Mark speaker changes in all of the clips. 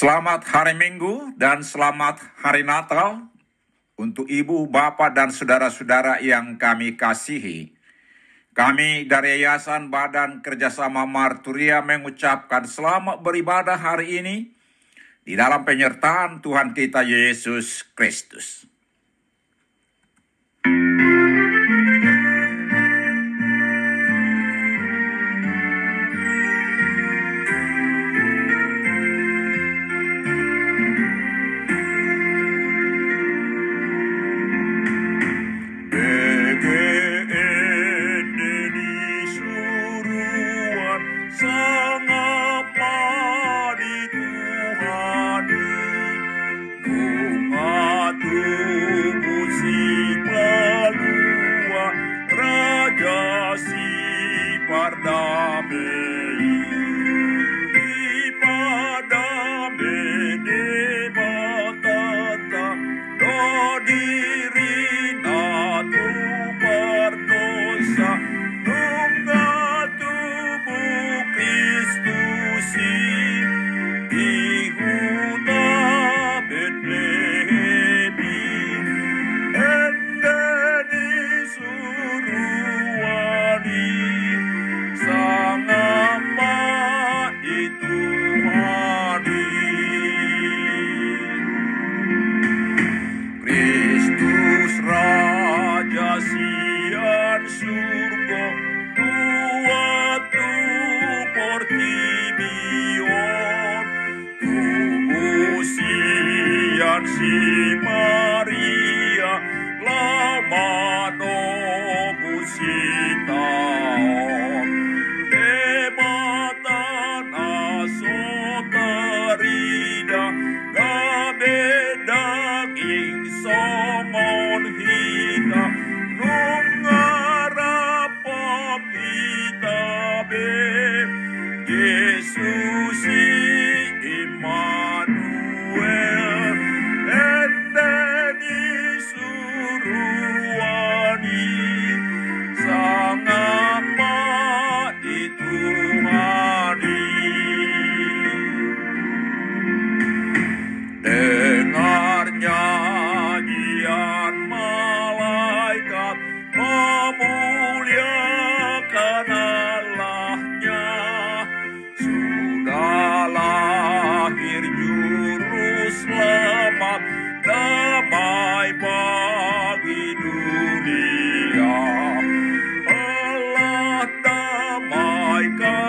Speaker 1: Selamat hari Minggu dan selamat hari Natal untuk ibu, bapak, dan saudara-saudara yang kami kasihi. Kami dari Yayasan Badan Kerjasama Marturia mengucapkan selamat beribadah hari ini di dalam penyertaan Tuhan kita Yesus Kristus. hyväksi Maria, laulaa. school. Like. God.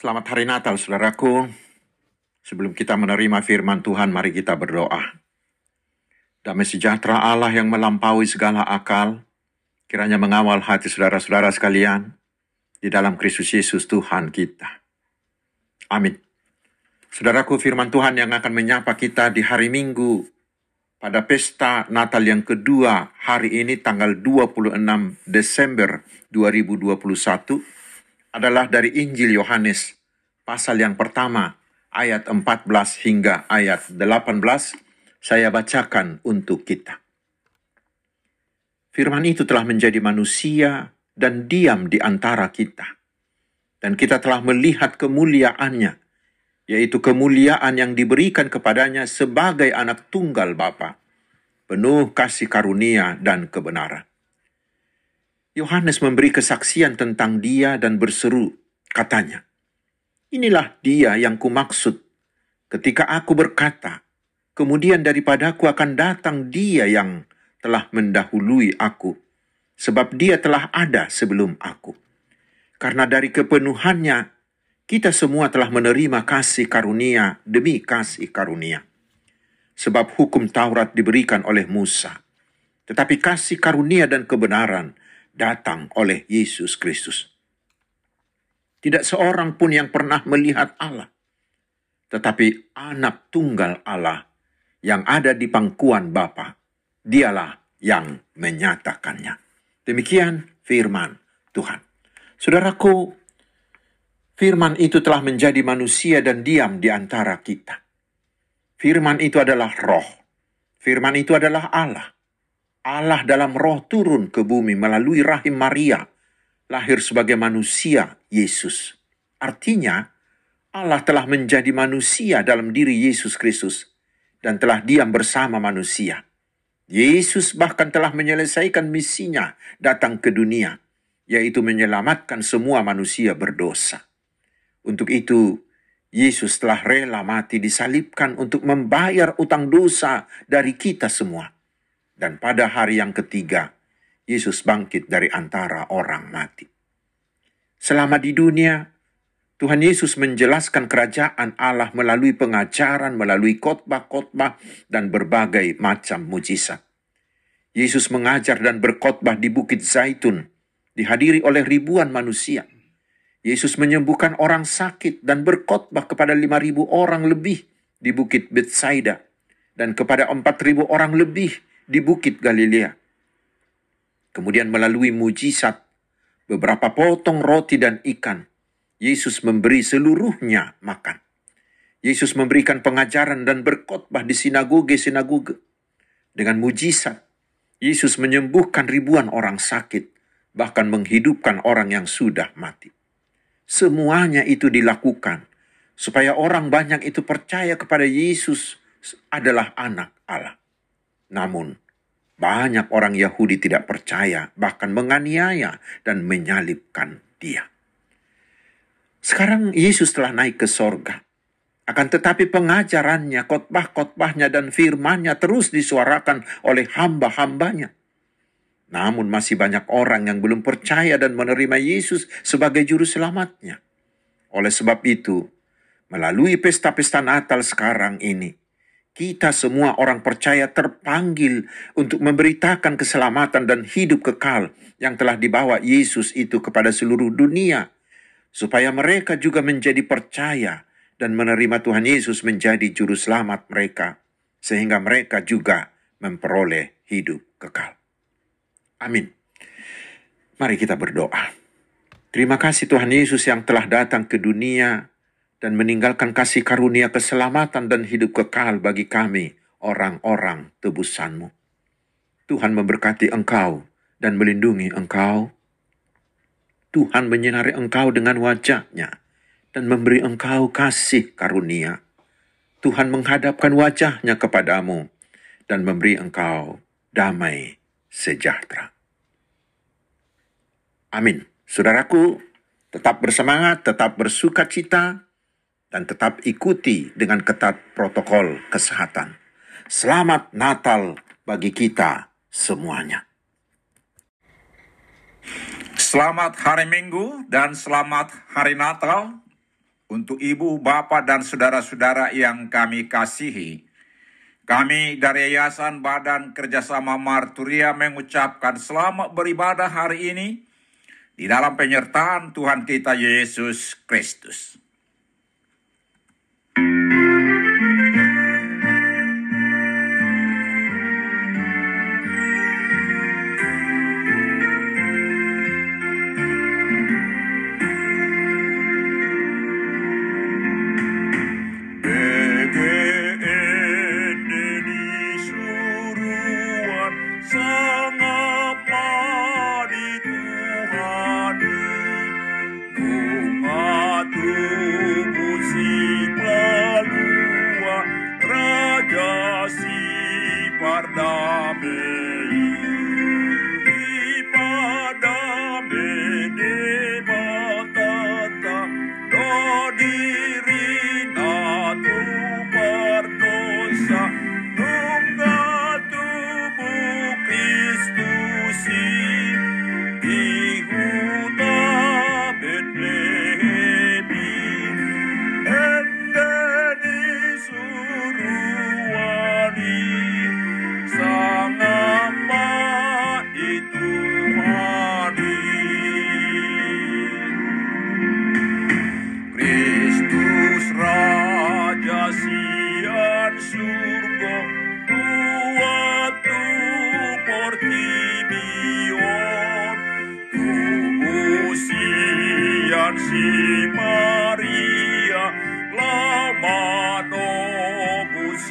Speaker 2: Selamat hari Natal, saudaraku. Sebelum kita menerima firman Tuhan, mari kita berdoa. Damai sejahtera Allah yang melampaui segala akal, kiranya mengawal hati saudara-saudara sekalian di dalam Kristus Yesus Tuhan kita. Amin. Saudaraku, firman Tuhan yang akan menyapa kita di hari Minggu pada pesta Natal yang kedua hari ini tanggal 26 Desember 2021 adalah dari Injil Yohanes pasal yang pertama, ayat 14 hingga ayat 18, saya bacakan untuk kita. Firman itu telah menjadi manusia dan diam di antara kita. Dan kita telah melihat kemuliaannya, yaitu kemuliaan yang diberikan kepadanya sebagai anak tunggal Bapa, penuh kasih karunia dan kebenaran. Yohanes memberi kesaksian tentang dia dan berseru, katanya, Inilah dia yang kumaksud ketika aku berkata, kemudian daripadaku akan datang dia yang telah mendahului aku, sebab dia telah ada sebelum aku. Karena dari kepenuhannya, kita semua telah menerima kasih karunia demi kasih karunia. Sebab hukum Taurat diberikan oleh Musa, tetapi kasih karunia dan kebenaran datang oleh Yesus Kristus. Tidak seorang pun yang pernah melihat Allah. Tetapi anak tunggal Allah yang ada di pangkuan Bapa, dialah yang menyatakannya. Demikian firman Tuhan. Saudaraku, firman itu telah menjadi manusia dan diam di antara kita. Firman itu adalah roh. Firman itu adalah Allah. Allah dalam roh turun ke bumi melalui rahim Maria lahir sebagai manusia Yesus. Artinya, Allah telah menjadi manusia dalam diri Yesus Kristus dan telah diam bersama manusia. Yesus bahkan telah menyelesaikan misinya datang ke dunia, yaitu menyelamatkan semua manusia berdosa. Untuk itu, Yesus telah rela mati disalibkan untuk membayar utang dosa dari kita semua. Dan pada hari yang ketiga, Yesus bangkit dari antara orang mati. Selama di dunia, Tuhan Yesus menjelaskan kerajaan Allah melalui pengajaran, melalui khotbah-khotbah, dan berbagai macam mujizat. Yesus mengajar dan berkhotbah di Bukit Zaitun, dihadiri oleh ribuan manusia. Yesus menyembuhkan orang sakit dan berkhotbah kepada lima ribu orang lebih di Bukit Bethsaida dan kepada empat ribu orang lebih di Bukit Galilea. Kemudian melalui mujizat, beberapa potong roti dan ikan, Yesus memberi seluruhnya makan. Yesus memberikan pengajaran dan berkhotbah di sinagoge-sinagoge. Dengan mujizat, Yesus menyembuhkan ribuan orang sakit, bahkan menghidupkan orang yang sudah mati. Semuanya itu dilakukan supaya orang banyak itu percaya kepada Yesus adalah anak Allah. Namun, banyak orang Yahudi tidak percaya, bahkan menganiaya dan menyalibkan dia. Sekarang Yesus telah naik ke sorga. Akan tetapi pengajarannya, khotbah-khotbahnya, dan firmannya terus disuarakan oleh hamba-hambanya. Namun masih banyak orang yang belum percaya dan menerima Yesus sebagai juru selamatnya. Oleh sebab itu, melalui pesta-pesta Natal sekarang ini, kita semua orang percaya terpanggil untuk memberitakan keselamatan dan hidup kekal yang telah dibawa Yesus itu kepada seluruh dunia, supaya mereka juga menjadi percaya dan menerima Tuhan Yesus menjadi juru selamat mereka, sehingga mereka juga memperoleh hidup kekal. Amin. Mari kita berdoa. Terima kasih Tuhan Yesus yang telah datang ke dunia dan meninggalkan kasih karunia keselamatan dan hidup kekal bagi kami, orang-orang tebusanmu. Tuhan memberkati engkau dan melindungi engkau. Tuhan menyinari engkau dengan wajahnya dan memberi engkau kasih karunia. Tuhan menghadapkan wajahnya kepadamu dan memberi engkau damai sejahtera. Amin. Saudaraku, tetap bersemangat, tetap bersuka cita, dan tetap ikuti dengan ketat protokol kesehatan. Selamat Natal bagi kita semuanya.
Speaker 1: Selamat hari Minggu dan selamat hari Natal untuk ibu, bapak, dan saudara-saudara yang kami kasihi. Kami dari Yayasan Badan Kerjasama Marturia mengucapkan selamat beribadah hari ini di dalam penyertaan Tuhan kita Yesus Kristus. Si Maria lama nobus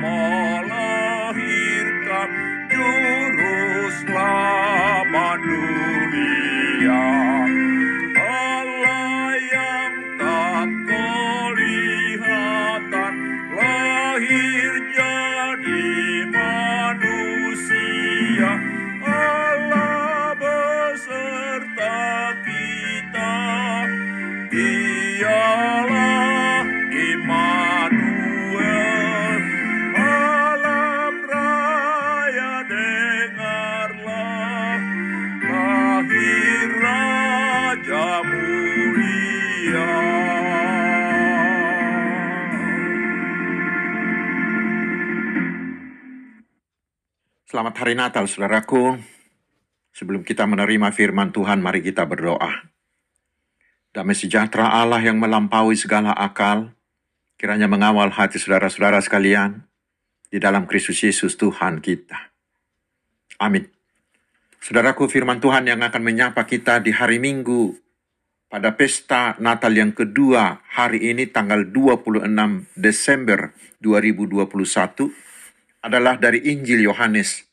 Speaker 1: Maria
Speaker 2: Selamat hari Natal, saudaraku. Sebelum kita menerima firman Tuhan, mari kita berdoa. Damai sejahtera Allah yang melampaui segala akal, kiranya mengawal hati saudara-saudara sekalian di dalam Kristus Yesus Tuhan kita. Amin. Saudaraku, firman Tuhan yang akan menyapa kita di hari Minggu pada pesta Natal yang kedua hari ini tanggal 26 Desember 2021 adalah dari Injil Yohanes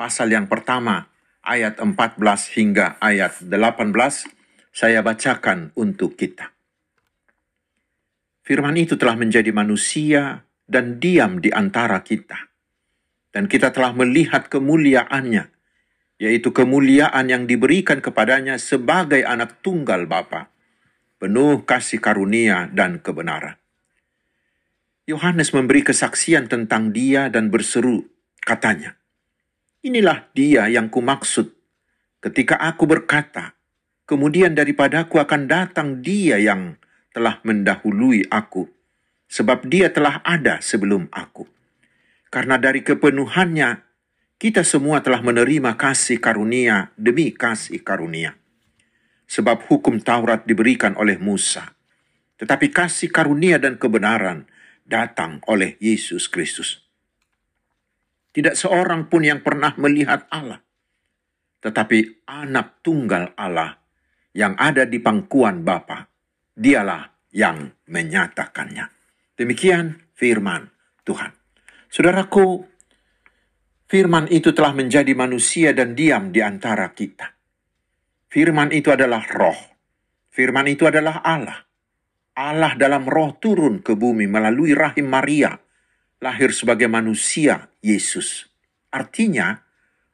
Speaker 2: pasal yang pertama ayat 14 hingga ayat 18 saya bacakan untuk kita. Firman itu telah menjadi manusia dan diam di antara kita. Dan kita telah melihat kemuliaannya, yaitu kemuliaan yang diberikan kepadanya sebagai anak tunggal Bapa, penuh kasih karunia dan kebenaran. Yohanes memberi kesaksian tentang dia dan berseru, katanya, Inilah dia yang kumaksud ketika aku berkata, kemudian daripadaku akan datang dia yang telah mendahului aku, sebab dia telah ada sebelum aku. Karena dari kepenuhannya, kita semua telah menerima kasih karunia demi kasih karunia. Sebab hukum Taurat diberikan oleh Musa, tetapi kasih karunia dan kebenaran datang oleh Yesus Kristus. Tidak seorang pun yang pernah melihat Allah, tetapi anak tunggal Allah yang ada di pangkuan Bapa, dialah yang menyatakannya. Demikian firman Tuhan. Saudaraku, firman itu telah menjadi manusia dan diam di antara kita. Firman itu adalah roh. Firman itu adalah Allah. Allah dalam roh turun ke bumi melalui rahim Maria, lahir sebagai manusia Yesus. Artinya,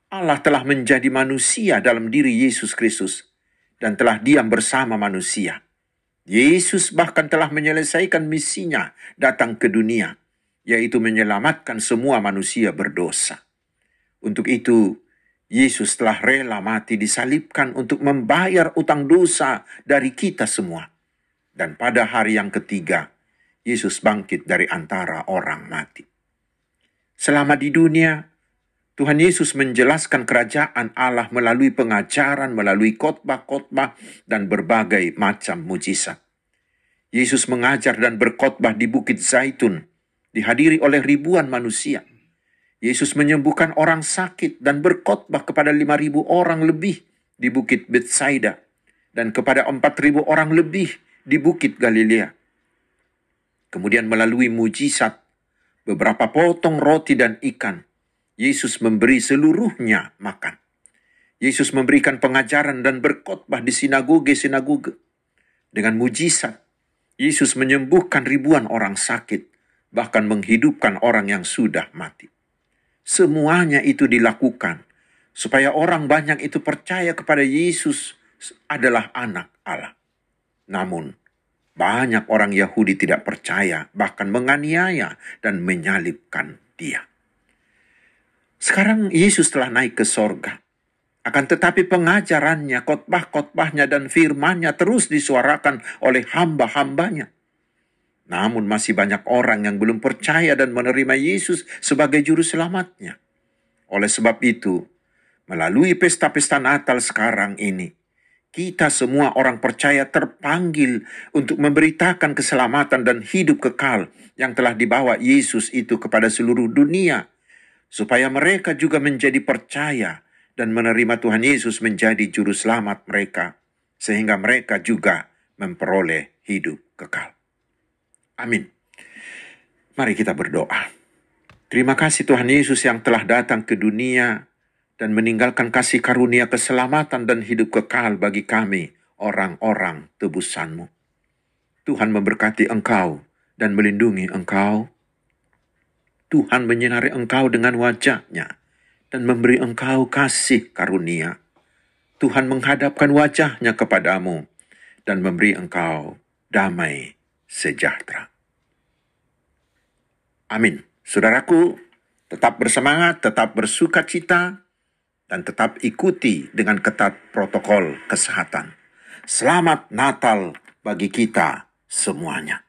Speaker 2: Allah telah menjadi manusia dalam diri Yesus Kristus dan telah diam bersama manusia. Yesus bahkan telah menyelesaikan misinya datang ke dunia, yaitu menyelamatkan semua manusia berdosa. Untuk itu, Yesus telah rela mati disalibkan untuk membayar utang dosa dari kita semua. Dan pada hari yang ketiga, Yesus bangkit dari antara orang mati. Selama di dunia, Tuhan Yesus menjelaskan kerajaan Allah melalui pengajaran, melalui khotbah-khotbah, dan berbagai macam mujizat. Yesus mengajar dan berkhotbah di Bukit Zaitun, dihadiri oleh ribuan manusia. Yesus menyembuhkan orang sakit dan berkhotbah kepada 5.000 orang lebih di Bukit Bethsaida dan kepada 4.000 orang lebih di Bukit Galilea. Kemudian melalui mujizat, beberapa potong roti dan ikan, Yesus memberi seluruhnya makan. Yesus memberikan pengajaran dan berkhotbah di sinagoge-sinagoge. Dengan mujizat, Yesus menyembuhkan ribuan orang sakit, bahkan menghidupkan orang yang sudah mati. Semuanya itu dilakukan supaya orang banyak itu percaya kepada Yesus adalah anak Allah. Namun, banyak orang Yahudi tidak percaya, bahkan menganiaya dan menyalibkan dia. Sekarang Yesus telah naik ke sorga. Akan tetapi pengajarannya, khotbah-khotbahnya, dan firmannya terus disuarakan oleh hamba-hambanya. Namun masih banyak orang yang belum percaya dan menerima Yesus sebagai juru selamatnya. Oleh sebab itu, melalui pesta-pesta Natal sekarang ini, kita semua orang percaya terpanggil untuk memberitakan keselamatan dan hidup kekal yang telah dibawa Yesus itu kepada seluruh dunia, supaya mereka juga menjadi percaya dan menerima Tuhan Yesus menjadi juru selamat mereka, sehingga mereka juga memperoleh hidup kekal. Amin. Mari kita berdoa. Terima kasih Tuhan Yesus yang telah datang ke dunia dan meninggalkan kasih karunia keselamatan dan hidup kekal bagi kami, orang-orang tebusanmu. Tuhan memberkati engkau dan melindungi engkau. Tuhan menyinari engkau dengan wajahnya dan memberi engkau kasih karunia. Tuhan menghadapkan wajahnya kepadamu dan memberi engkau damai sejahtera. Amin. Saudaraku, tetap bersemangat, tetap bersuka cita, dan tetap ikuti dengan ketat protokol kesehatan. Selamat Natal bagi kita semuanya.